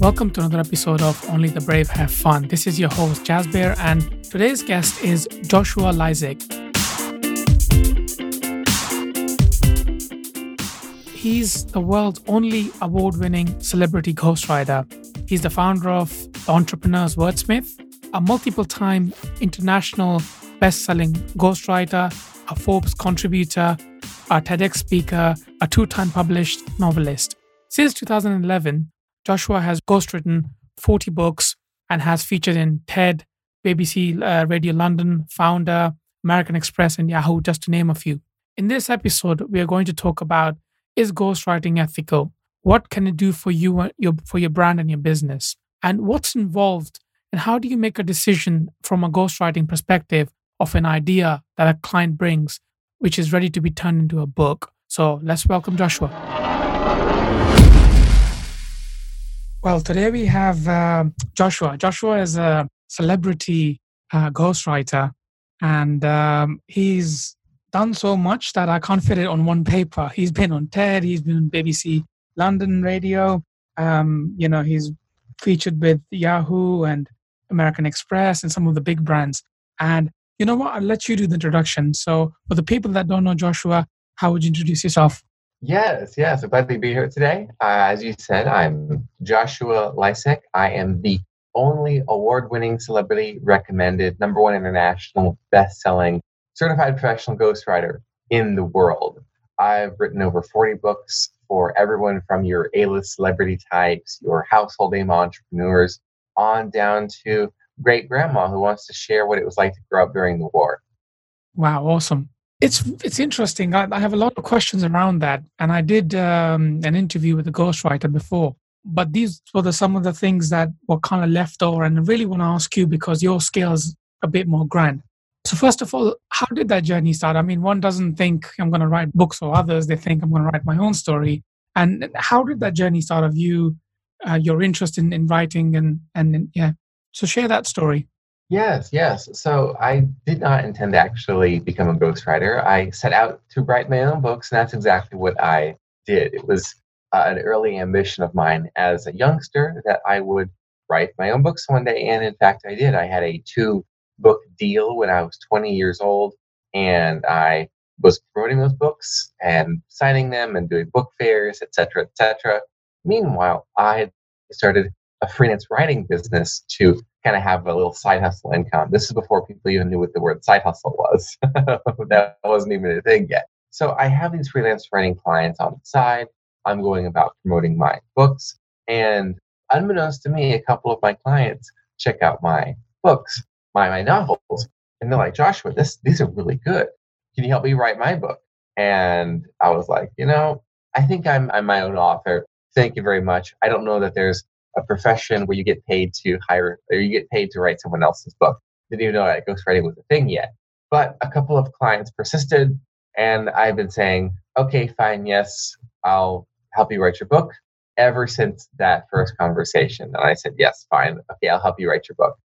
Welcome to another episode of Only the Brave Have Fun. This is your host, Jasbir, and today's guest is Joshua Lisec. He's the world's only award winning celebrity ghostwriter. He's the founder of the Entrepreneur's Wordsmith, a multiple time international best selling ghostwriter, a Forbes contributor, a TEDx speaker, a two time published novelist. Since 2011, Joshua has ghostwritten 40 books and has featured in TED, BBC uh, Radio London, Founder, American Express, and Yahoo, just to name a few. In this episode, we are going to talk about is ghostwriting ethical? What can it do for you, your, for your brand and your business? And what's involved? And how do you make a decision from a ghostwriting perspective of an idea that a client brings, which is ready to be turned into a book? So let's welcome Joshua. Well, today we have uh, Joshua. Joshua is a celebrity uh, ghostwriter, and um, he's done so much that I can't fit it on one paper. He's been on TED, he's been on BBC London Radio. Um, you know, he's featured with Yahoo and American Express and some of the big brands. And you know what? I'll let you do the introduction. So, for the people that don't know Joshua, how would you introduce yourself? Yes, yes. I'm glad to be here today. Uh, as you said, I'm Joshua Lisec. I am the only award winning celebrity recommended number one international best selling certified professional ghostwriter in the world. I've written over 40 books for everyone from your A list celebrity types, your household name entrepreneurs, on down to great grandma who wants to share what it was like to grow up during the war. Wow, awesome. It's it's interesting. I, I have a lot of questions around that, and I did um, an interview with a ghostwriter before. But these were the, some of the things that were kind of left over, and I really want to ask you because your skills a bit more grand. So first of all, how did that journey start? I mean, one doesn't think I'm going to write books for others; they think I'm going to write my own story. And how did that journey start of you, uh, your interest in, in writing, and and yeah? So share that story. Yes, yes. So I did not intend to actually become a ghostwriter. I set out to write my own books, and that's exactly what I did. It was uh, an early ambition of mine as a youngster that I would write my own books one day, and in fact, I did. I had a two book deal when I was 20 years old, and I was promoting those books and signing them and doing book fairs, etc., etc. Meanwhile, I had started a freelance writing business to kind of have a little side hustle income. This is before people even knew what the word side hustle was. that wasn't even a thing yet. So I have these freelance writing clients on the side. I'm going about promoting my books. And unbeknownst to me, a couple of my clients check out my books my, my novels. And they're like, Joshua, this these are really good. Can you help me write my book? And I was like, you know, I think I'm I'm my own author. Thank you very much. I don't know that there's a profession where you get paid to hire or you get paid to write someone else's book. Didn't even know that ghostwriting was a thing yet. But a couple of clients persisted and I've been saying, okay, fine, yes, I'll help you write your book ever since that first conversation. And I said, yes, fine, okay, I'll help you write your book.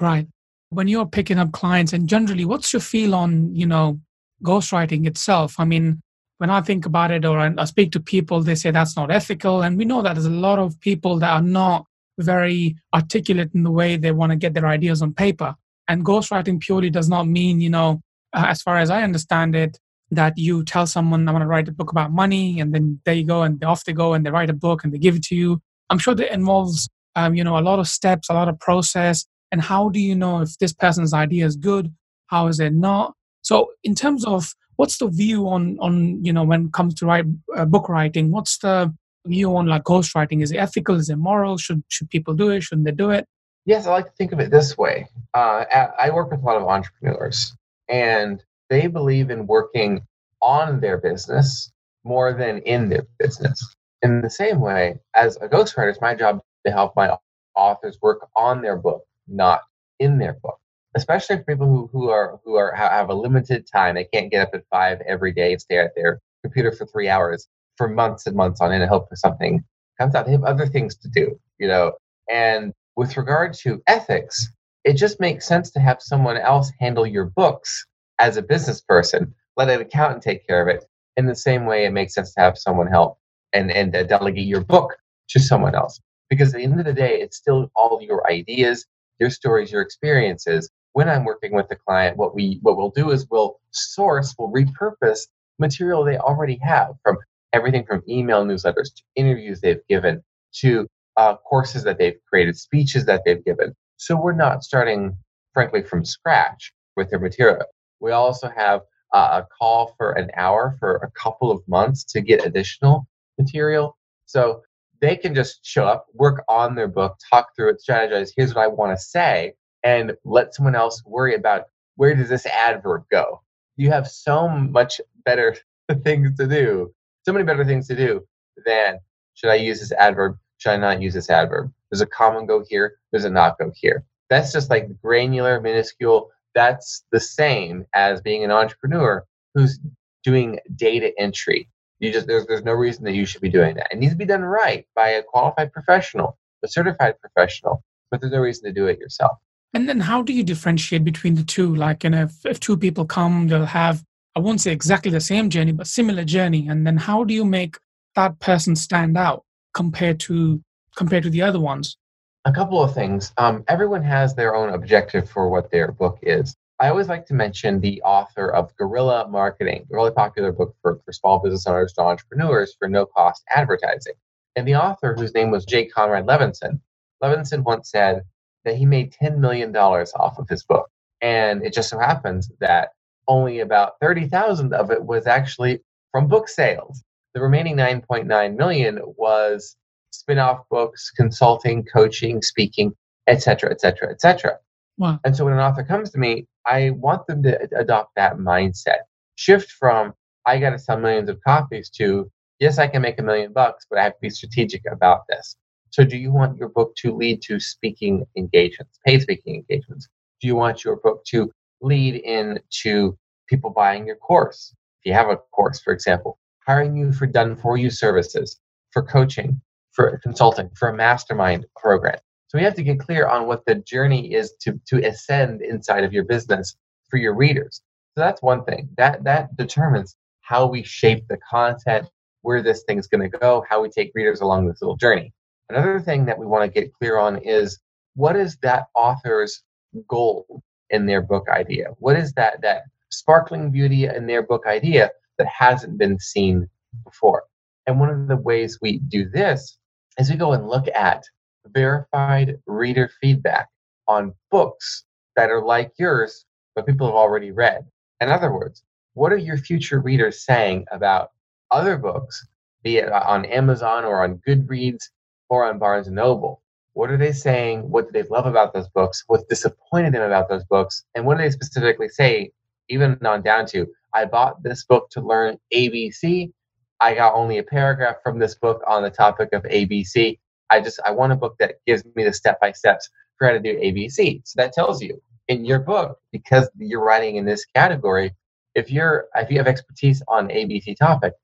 Right when you're picking up clients and generally what's your feel on you know ghostwriting itself i mean when i think about it or i speak to people they say that's not ethical. And we know that there's a lot of people that are not very articulate in the way they want to get their ideas on paper. And ghostwriting purely does not mean you know uh, as far as i understand it that you tell someone i want to write a book about money and then there you go and off they go and they write a book and they give it to you. I'm sure that involves um, you know a lot of steps a lot of process. And how do you know if this person's idea is good? How is it not? So in terms of what's the view on on you know when it comes to write uh, book writing what's the view on like ghostwriting? Is it ethical? Is it moral? Should should people do it? Shouldn't they do it? Yes i like to think of it this way. Uh, i work with a lot of entrepreneurs and they believe in working on their business more than in their business. In the same way as a ghostwriter it's my job to help my authors work on their book not in their book especially for people who, who are who are have a limited time they can't get up at five every day and stay at their computer for three hours for months and months on end and hope for something comes out. They have other things to do you know? And with regard to ethics it just makes sense to have someone else handle your books as a business person let an accountant take care of it. In the same way it makes sense to have someone help and and uh, delegate your book to someone else. Because at the end of the day, it's still all your ideas, your stories, your experiences. When I'm working with the client, what we what we'll do is we'll source, we'll repurpose material they already have from everything from email newsletters to interviews they've given to uh, courses that they've created, speeches that they've given. So we're not starting, frankly, from scratch with their material. We also have uh, a call for an hour for a couple of months to get additional material. So they can just show up, work on their book, talk through it, strategize. Here's what I want to say, and let someone else worry about where does this adverb go. You have so much better things to do, so many better things to do than should I use this adverb? Should I not use this adverb? Does a comma go here? Does it not go here? That's just like granular, minuscule. That's the same as being an entrepreneur who's doing data entry. You just there's there's no reason that you should be doing that. It needs to be done right by a qualified professional, a certified professional, but there's no reason to do it yourself. And then how do you differentiate between the two? Like, you know, if, if two people come, they'll have I won't say exactly the same journey, but similar journey. And then how do you make that person stand out compared to compared to the other ones? A couple of things. Um, everyone has their own objective for what their book is. I always like to mention the author of Guerrilla Marketing, a really popular book for, for small business owners to entrepreneurs for no cost advertising. And the author, whose name was J. Conrad Levinson, Levinson once said that he made $10 million off of his book. And it just so happens that only about 30,000 of it was actually from book sales. The remaining 9.9 million was spin-off books, consulting, coaching, speaking, etc., etc., etc. Wow. And so when an author comes to me, I want them to adopt that mindset. Shift from I got to sell millions of copies to yes, I can make a million bucks, but I have to be strategic about this. So do you want your book to lead to speaking engagements, paid speaking engagements? Do you want your book to lead into people buying your course? If you have a course, for example, hiring you for done for you services, for coaching, for consulting, for a mastermind program. So we have to get clear on what the journey is to, to ascend inside of your business for your readers. So that's one thing. That that determines how we shape the content, where this thing's going to go, how we take readers along this little journey. Another thing that we want to get clear on is what is that author's goal in their book idea? What is that that sparkling beauty in their book idea that hasn't been seen before? And one of the ways we do this is we go and look at verified reader feedback on books that are like yours, but people have already read. In other words, what are your future readers saying about other books, be it uh, on Amazon or on Goodreads or on Barnes and Noble? What are they saying? What do they love about those books? What's disappointed them about those books? And what do they specifically say, even on down to, I bought this book to learn ABC. I got only a paragraph from this book on the topic of ABC. I just I want a book that gives me the step by steps for how to do ABC. So that tells you in your book because you're writing in this category. If you're if you have expertise on ABC topic,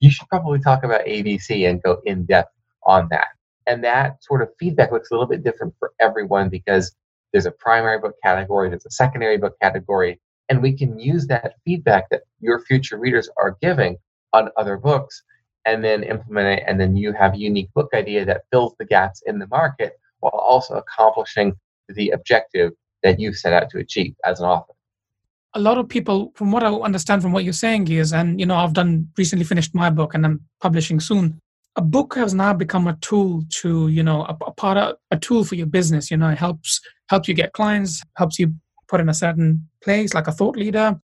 you should probably talk about ABC and go in depth on that. And that sort of feedback looks a little bit different for everyone because there's a primary book category, there's a secondary book category, and we can use that feedback that your future readers are giving on other books and then implement it. And then you have a unique book idea that fills the gaps in the market while also accomplishing the objective that you've set out to achieve as an author. A lot of people from what i understand from what you're saying is and you know i've done recently finished my book and i'm publishing soon a book has now become a tool to you know a, a part of a tool for your business you know it helps helps you get clients helps you put in a certain place like a thought leader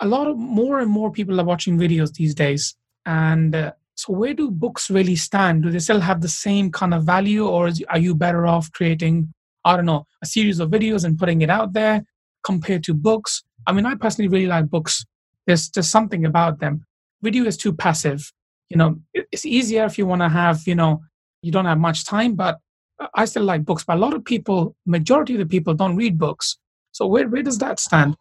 a lot of more and more people are watching videos these days and uh, so, where do books really stand? Do they still have the same kind of value, or is, are you better off creating, I don't know, a series of videos and putting it out there compared to books? I mean, I personally really like books. There's just something about them. Video is too passive. You know, it's easier if you want to have, you know, you don't have much time, but I still like books. But a lot of people, majority of the people, don't read books. So, where, where does that stand?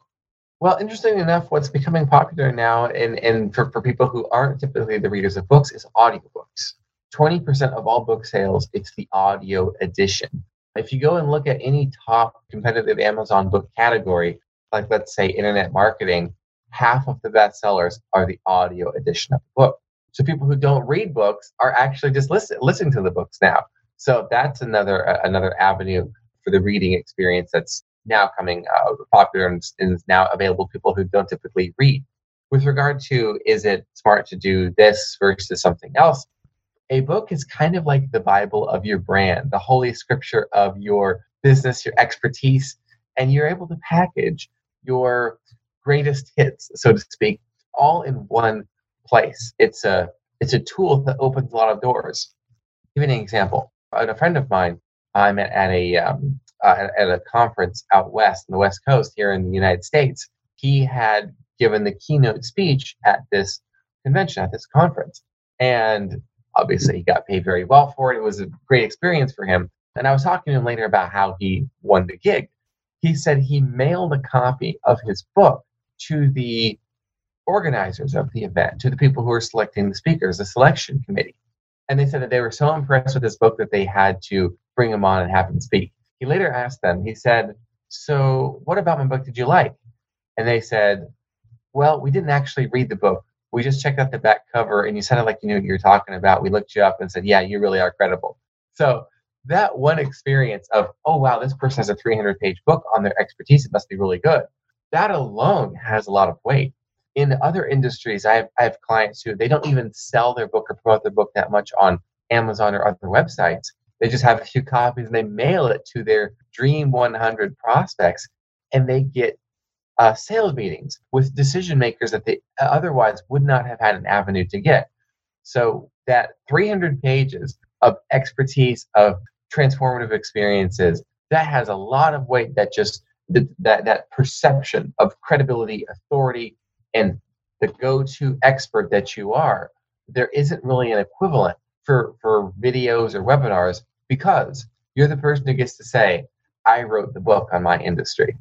Well, interestingly enough, what's becoming popular now, and, and for, for people who aren't typically the readers of books, is audiobooks. 20% of all book sales, it's the audio edition. If you go and look at any top competitive Amazon book category, like let's say internet marketing, half of the bestsellers are the audio edition of the book. So people who don't read books are actually just listen, listening to the books now. So that's another uh, another avenue for the reading experience that's now coming uh, popular and is now available to people who don't typically read. With regard to is it smart to do this versus something else, a book is kind of like the Bible of your brand, the holy scripture of your business, your expertise, and you're able to package your greatest hits, so to speak, all in one place. It's a it's a tool that opens a lot of doors. Give you an example. A friend of mine I met at a um, uh, at a conference out west on the west coast here in the United States. He had given the keynote speech at this convention at this conference, and obviously he got paid very well for it. It was a great experience for him. And I was talking to him later about how he won the gig. He said he mailed a copy of his book to the organizers of the event, to the people who are selecting the speakers, the selection committee. And they said that they were so impressed with his book that they had to bring him on and have him speak. He later asked them, he said, So, what about my book did you like? And they said, Well, we didn't actually read the book. We just checked out the back cover and you sounded like you knew what you were talking about. We looked you up and said, Yeah, you really are credible. So, that one experience of, oh, wow, this person has a 300 page book on their expertise, it must be really good. That alone has a lot of weight in other industries, I have, I have clients who they don't even sell their book or promote their book that much on Amazon or other websites. They just have a few copies and they mail it to their Dream 100 prospects, and they get uh, sales meetings with decision makers that they otherwise would not have had an avenue to get. So that 300 pages of expertise of transformative experiences that has a lot of weight. That just that that perception of credibility, authority, and the go-to expert that you are, there isn't really an equivalent for for videos or webinars because you're the person who gets to say, "I wrote the book on my industry."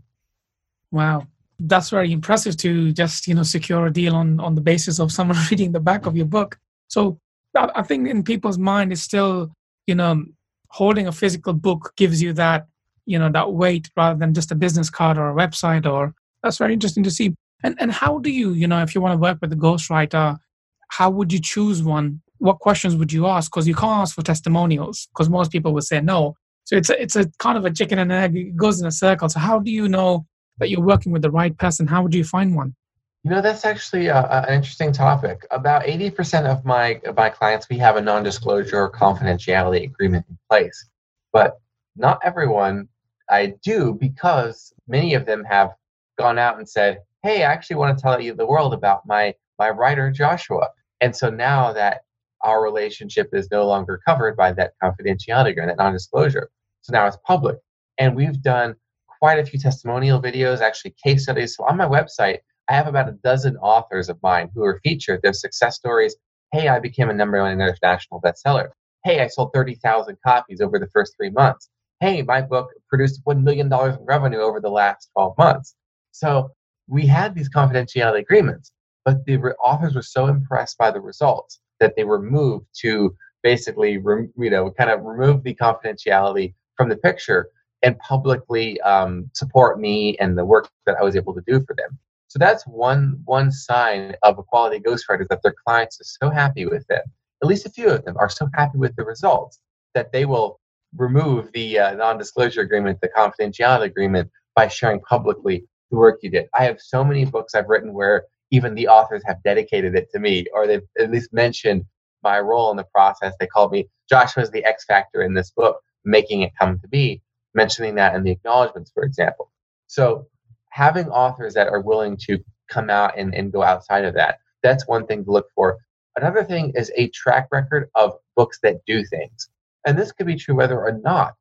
Wow, that's very impressive to just you know secure a deal on on the basis of someone reading the back of your book. So I think in people's mind is still you know holding a physical book gives you that you know that weight rather than just a business card or a website or that's very interesting to see and and how do you, you know, if you want to work with a ghostwriter, how would you choose one? What questions would you ask? Because you can't ask for testimonials, because most people would say no. So it's a, it's a kind of a chicken and egg. It goes in a circle. So how do you know that you're working with the right person? How would you find one? You know, that's actually uh, a, an interesting topic. About 80% of my of my clients, we have a non-disclosure or confidentiality agreement in place, but not everyone I do because many of them have gone out and said, hey, I actually want to tell you the world about my my writer Joshua. And so now that our relationship is no longer covered by that confidentiality agreement, that non-disclosure. So now it's public. And we've done quite a few testimonial videos, actually case studies. So on my website, I have about a dozen authors of mine who are featured. Their success stories. Hey, I became a number one international bestseller. Hey, I sold 30,000 copies over the first three months. Hey, my book produced $1 million in revenue over the last 12 months. So we had these confidentiality agreements, but the re- authors were so impressed by the results that they were moved to basically, re- you know, kind of remove the confidentiality from the picture and publicly um, support me and the work that I was able to do for them. So that's one one sign of a quality ghostwriter that their clients are so happy with it. At least a few of them are so happy with the results that they will remove the uh, non-disclosure agreement, the confidentiality agreement, by sharing publicly the work you did. I have so many books I've written where even the authors have dedicated it to me, or they've at least mentioned my role in the process. They called me Joshua's the X factor in this book, making it come to be, mentioning that in the acknowledgments, for example. So having authors that are willing to come out and, and go outside of that, that's one thing to look for. Another thing is a track record of books that do things. And this could be true whether or not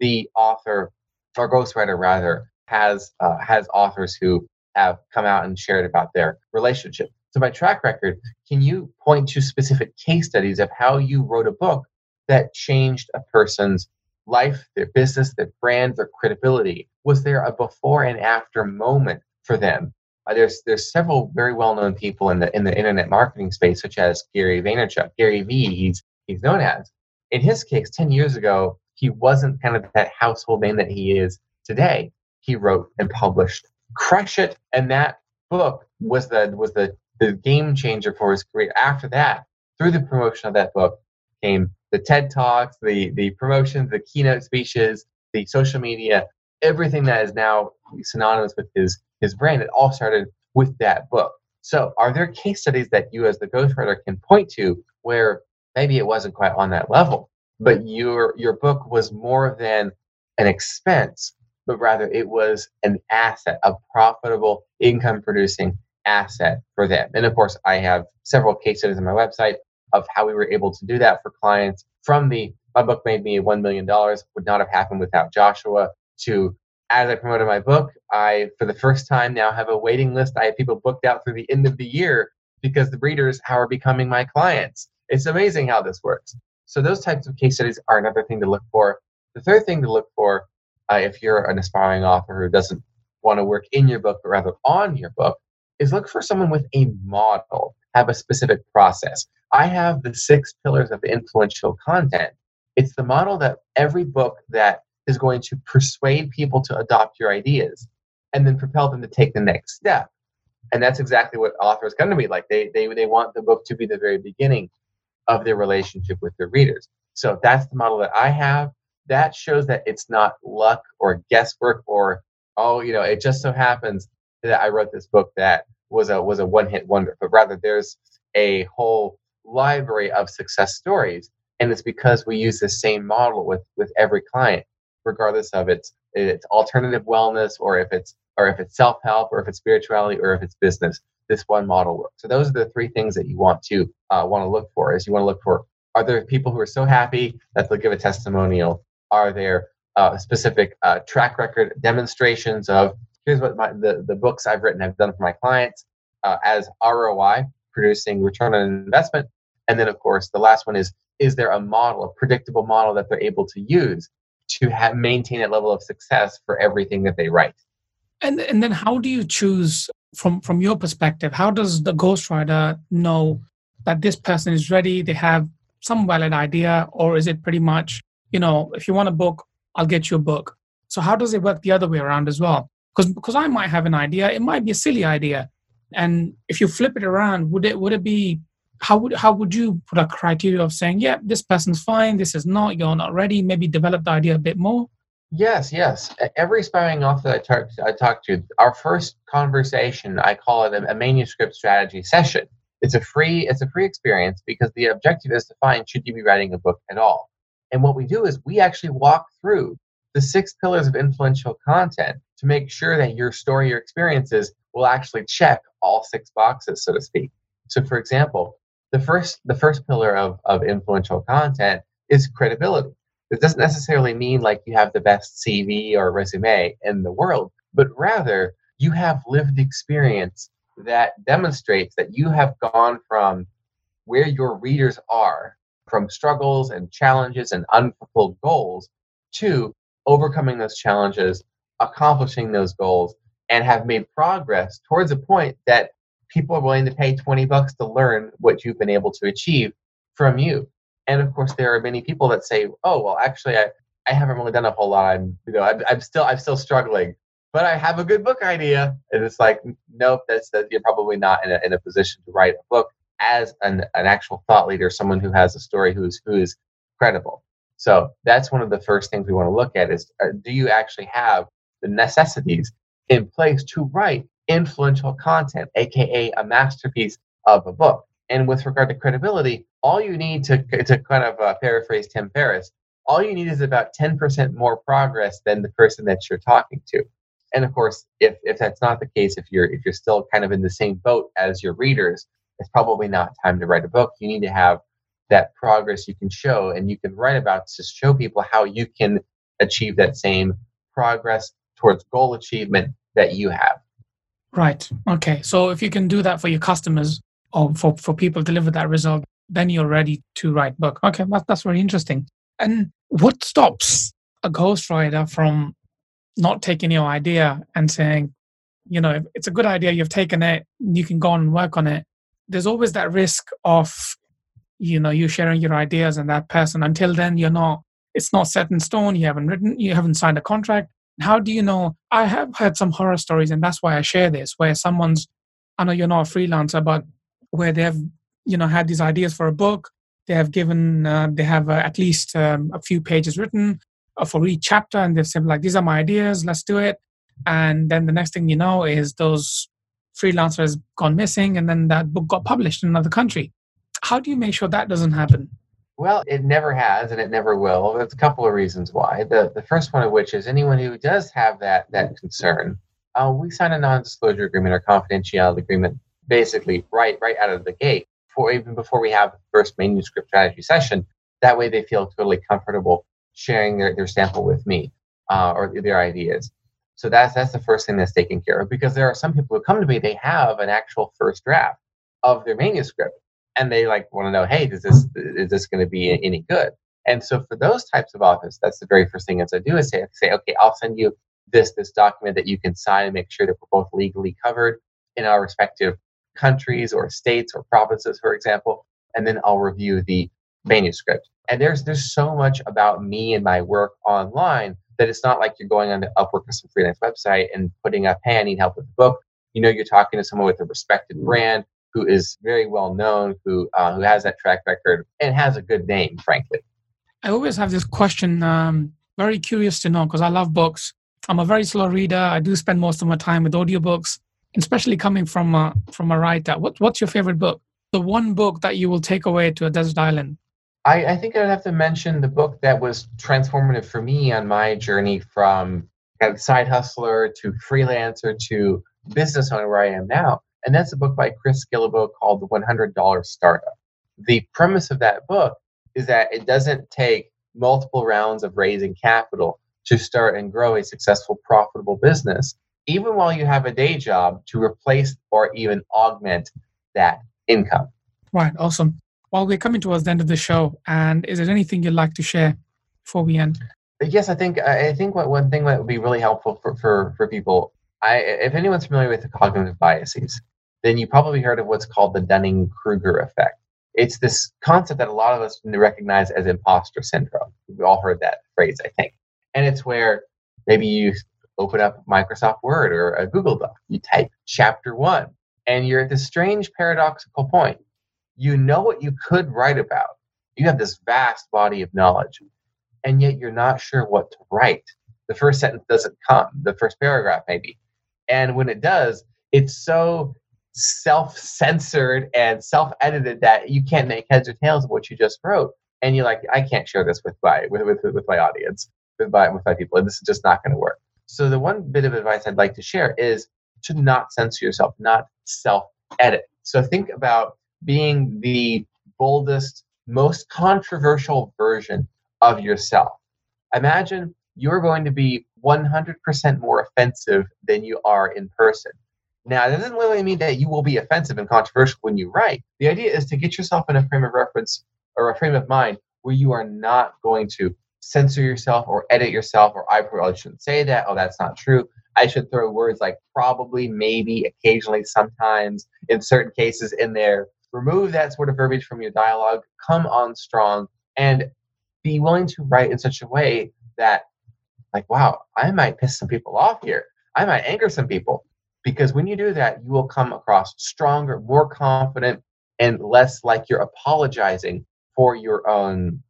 the author or ghostwriter rather has uh, has authors who have come out and shared about their relationship. So, by track record, can you point to specific case studies of how you wrote a book that changed a person's life, their business, their brand, their credibility? Was there a before and after moment for them? Uh, there's there's several very well known people in the in the internet marketing space, such as Gary Vaynerchuk, Gary V. He's he's known as. In his case, ten years ago, he wasn't kind of that household name that he is today he wrote and published Crush It, and that book was the was the the game changer for his career. After that, through the promotion of that book, came the TED Talks, the, the promotions, the keynote speeches, the social media, everything that is now synonymous with his, his brand. It all started with that book. So, are there case studies that you, as the ghostwriter, can point to where maybe it wasn't quite on that level, but your your book was more than an expense, but rather it was an asset, a profitable income producing asset for them. And of course, I have several case studies on my website of how we were able to do that for clients from the my book made me $1 million would not have happened without Joshua to as I promoted my book, I, for the first time now, have a waiting list. I have people booked out through the end of the year because the readers are becoming my clients. It's amazing how this works. So those types of case studies are another thing to look for. The third thing to look for, uh, if you're an aspiring author who doesn't want to work in your book, but rather on your book, is look for someone with a model, have a specific process. I have the six pillars of influential content. It's the model that every book that is going to persuade people to adopt your ideas and then propel them to take the next step. And that's exactly what authors come to be like. They, they, they want the book to be the very beginning of their relationship with their readers. So that's the model that I have. That shows that it's not luck or guesswork or, oh, you know, it just so happens that I wrote this book that was a was a one hit wonder, but rather there's a whole library of success stories. And it's because we use the same model with with every client regardless of its its alternative wellness or if it's or if it's self-help or if it's spirituality or if it's business this one model works so those are the three things that you want to uh, want to look for is you want to look for are there people who are so happy that they'll give a testimonial are there uh, specific uh, track record demonstrations of here's what my, the, the books i've written have done for my clients uh, as roi producing return on investment and then of course the last one is is there a model a predictable model that they're able to use to have maintain a level of success for everything that they write. And and then how do you choose from from your perspective? How does the ghostwriter know that this person is ready? They have some valid idea, or is it pretty much you know if you want a book, I'll get you a book. So how does it work the other way around as well? Because because I might have an idea, it might be a silly idea, and if you flip it around, would it would it be how would how would you put a criteria of saying, yeah, this person's fine, this is not, you're not ready, maybe develop the idea a bit more? Yes, yes. Every aspiring author I talk, I talk to, our first conversation, I call it a, a manuscript strategy session. It's a free, it's a free experience because the objective is to find should you be writing a book at all. And what we do is we actually walk through the six pillars of influential content to make sure that your story, your experiences will actually check all six boxes, so to speak. So, for example, the first the first pillar of, of influential content is credibility. It doesn't necessarily mean like you have the best CV or resume in the world, but rather you have lived experience that demonstrates that you have gone from where your readers are, from struggles and challenges and unfulfilled goals, to overcoming those challenges, accomplishing those goals, and have made progress towards a point that people are willing to pay 20 bucks to learn what you've been able to achieve from you. And of course, there are many people that say, "Oh, well, actually, I, I haven't really done a whole lot. I'm, you know, I'm, I'm still, I'm still struggling, but I have a good book idea." And it's like, nope, that's that you're probably not in a, in a position to write a book as an, an actual thought leader, someone who has a story who's who is credible. So that's one of the first things we want to look at is, uh, do you actually have the necessities in place to write influential content, aka a masterpiece of a book. And with regard to credibility, all you need to, to kind of uh, paraphrase Tim Ferriss, all you need is about 10% more progress than the person that you're talking to. And of course, if, if that's not the case, if you're if you're still kind of in the same boat as your readers, it's probably not time to write a book. You need to have that progress you can show and you can write about to show people how you can achieve that same progress towards goal achievement that you have. Right. Okay. So if you can do that for your customers or for, for people deliver that result, then you're ready to write book. Okay, that, that's very interesting. And what stops a ghostwriter from not taking your idea and saying, you know, it's a good idea, you've taken it, you can go on and work on it. There's always that risk of, you know, you sharing your ideas and that person. Until then, you're not, it's not set in stone. You haven't written, you haven't signed a contract how do you know? I have heard some horror stories, and that's why I share this, where someone's, I know you're not a freelancer, but where they've, you know, had these ideas for a book, They have given, uh, they have uh, at least um, a few pages written uh, for each chapter, and they've said like, "These are my ideas. Let's do it." And then the next thing you know is those freelancers gone missing, and then that book got published in another country. How do you make sure that doesn't happen? Well, it never has, and it never will. There's a couple of reasons why. The the first one of which is anyone who does have that that concern, uh, we sign a non-disclosure agreement or confidentiality agreement, basically right right out of the gate, for even before we have the first manuscript strategy session. That way, they feel totally comfortable sharing their, their sample with me uh, or their ideas. So that's that's the first thing that's taken care of because there are some people who come to me, they have an actual first draft of their manuscript and they like want to know, hey, is this is this going to be any good? And so for those types of authors, that's the very first thing as I do is say, say, okay, I'll send you this this document that you can sign and make sure that we're both legally covered in our respective countries or states or provinces, for example, and then I'll review the manuscript. And there's there's so much about me and my work online that it's not like you're going on the Upwork or some freelance website and putting up, hey, I need help with the book. You know, you're talking to someone with a respected brand who is very well known, who uh, who has that track record and has a good name, frankly. I always have this question. Um, very curious to know because I love books. I'm a very slow reader. I do spend most of my time with audiobooks, especially coming from a, from a writer. What, what's your favorite book? The one book that you will take away to a desert island? I, I think I'd have to mention the book that was transformative for me on my journey from side hustler to freelancer to business owner where I am now and that's a book by Chris Guillebeau called The $100 Startup. The premise of that book is that it doesn't take multiple rounds of raising capital to start and grow a successful, profitable business, even while you have a day job to replace or even augment that income. Right, awesome. Well, we're coming towards the end of the show, and is there anything you'd like to share before we end? Yes, I think I think what one thing that would be really helpful for, for, for people, I, if anyone's familiar with the cognitive biases, then you probably heard of what's called the Dunning Kruger effect. It's this concept that a lot of us recognize as imposter syndrome. We've all heard that phrase, I think. And it's where maybe you open up Microsoft Word or a Google Doc, you type chapter one, and you're at this strange paradoxical point. You know what you could write about, you have this vast body of knowledge, and yet you're not sure what to write. The first sentence doesn't come, the first paragraph maybe. And when it does, it's so self-censored and self-edited that you can't make heads or tails of what you just wrote and you're like i can't share this with my with, with, with my audience with my with my people and this is just not going to work so the one bit of advice i'd like to share is to not censor yourself not self-edit so think about being the boldest most controversial version of yourself imagine you're going to be 100% more offensive than you are in person now, that doesn't really mean that you will be offensive and controversial when you write. The idea is to get yourself in a frame of reference or a frame of mind where you are not going to censor yourself or edit yourself, or I probably shouldn't say that. Oh, that's not true. I should throw words like probably, maybe, occasionally, sometimes, in certain cases in there. Remove that sort of verbiage from your dialogue. Come on strong and be willing to write in such a way that, like, wow, I might piss some people off here. I might anger some people because when you do that, you will come across stronger, more confident, and less like you're apologizing for your own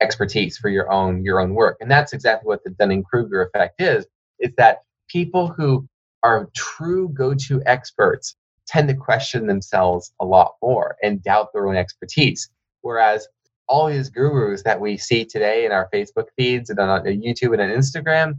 expertise, for your own your own work. And that's exactly what the Dunning-Kruger effect is. Is that people who are true go-to experts tend to question themselves a lot more and doubt their own expertise. Whereas all these gurus that we see today in our Facebook feeds and on YouTube and on Instagram,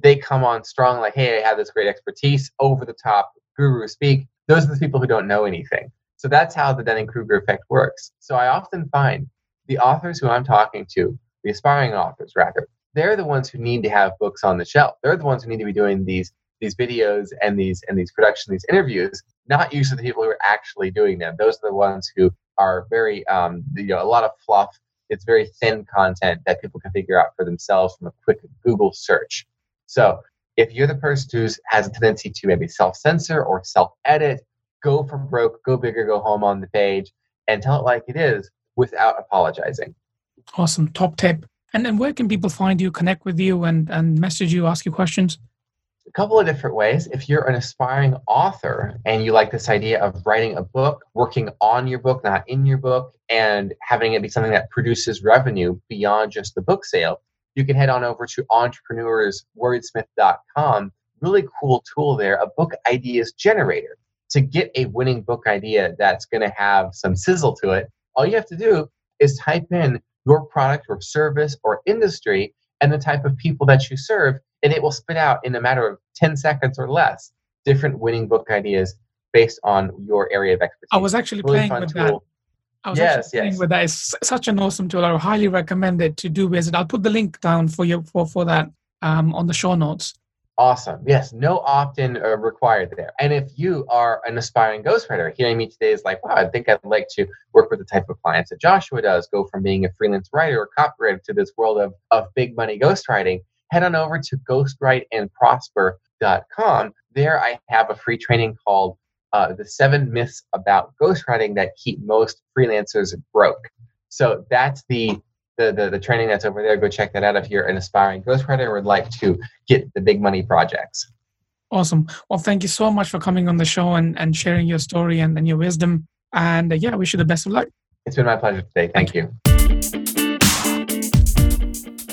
they come on strong, like, hey, I have this great expertise, over the top, guru speak. Those are the people who don't know anything. So that's how the Dunning Kruger effect works. So I often find the authors who I'm talking to, the aspiring authors rather, they're the ones who need to have books on the shelf. They're the ones who need to be doing these these videos and these and these production, these interviews. Not usually the people who are actually doing them. Those are the ones who are very, um, you know, a lot of fluff. It's very thin content that people can figure out for themselves from a quick Google search. So if you're the person who has a tendency to maybe self-censor or self-edit, go for broke, go bigger, go home on the page, and tell it like it is without apologizing. Awesome, top tip. And then where can people find you, connect with you, and and message you, ask you questions? A couple of different ways. If you're an aspiring author and you like this idea of writing a book, working on your book, not in your book, and having it be something that produces revenue beyond just the book sale, you can head on over to entrepreneurswordsmith.com. Really cool tool there, a book ideas generator. To get a winning book idea that's going to have some sizzle to it, all you have to do is type in your product or service or industry and the type of people that you serve, and it will spit out in a matter of 10 seconds or less different winning book ideas based on your area of expertise. I was actually really playing with tool. that. I was yes, actually yes. with that. It's such an awesome tool. I would highly recommend it to do visit. I'll put the link down for you for, for that um, on the show notes. Awesome. Yes, no opt-in uh, required there. And if you are an aspiring ghostwriter, hearing me today is like, wow, I think I'd like to work with the type of clients that Joshua does, go from being a freelance writer or copywriter to this world of, of big money ghostwriting, head on over to ghostwriteandprosper.com. There I have a free training called uh, The Seven Myths About Ghostwriting That Keep Most Freelancers Broke. So that's the the, the, the training that's over there. Go check that out if you're an aspiring ghostwriter or would like to get the big money projects. Awesome. Well, thank you so much for coming on the show and, and sharing your story and, and your wisdom. And uh, yeah, wish you the best of luck. It's been my pleasure today. Thank, thank you.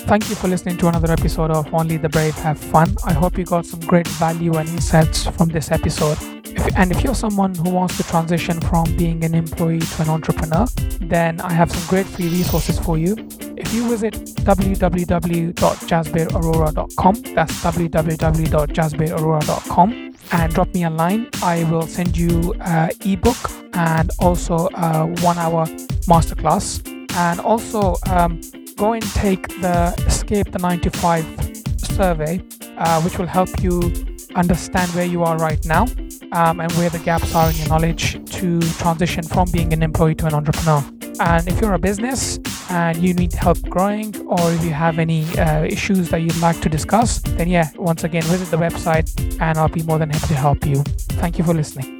Thank you for listening to another episode of Only the Brave Have Fun. I hope you got some great value and insights from this episode. If, and if you're someone who wants to transition from being an employee to an entrepreneur, then I have some great free resources for you. If you visit www.jasbirarora.com, that's www.jasbirarora.com, and drop me a line, I will send you an ebook and also a one hour masterclass. And also, um, go and take the Escape the 9 to 5 survey, uh, which will help you understand where you are right now um, and where the gaps are in your knowledge to transition from being an employee to an entrepreneur. And if you're a business and you need help growing, or if you have any uh, issues that you'd like to discuss, then yeah, once again, visit the website and I'll be more than happy to help you. Thank you for listening.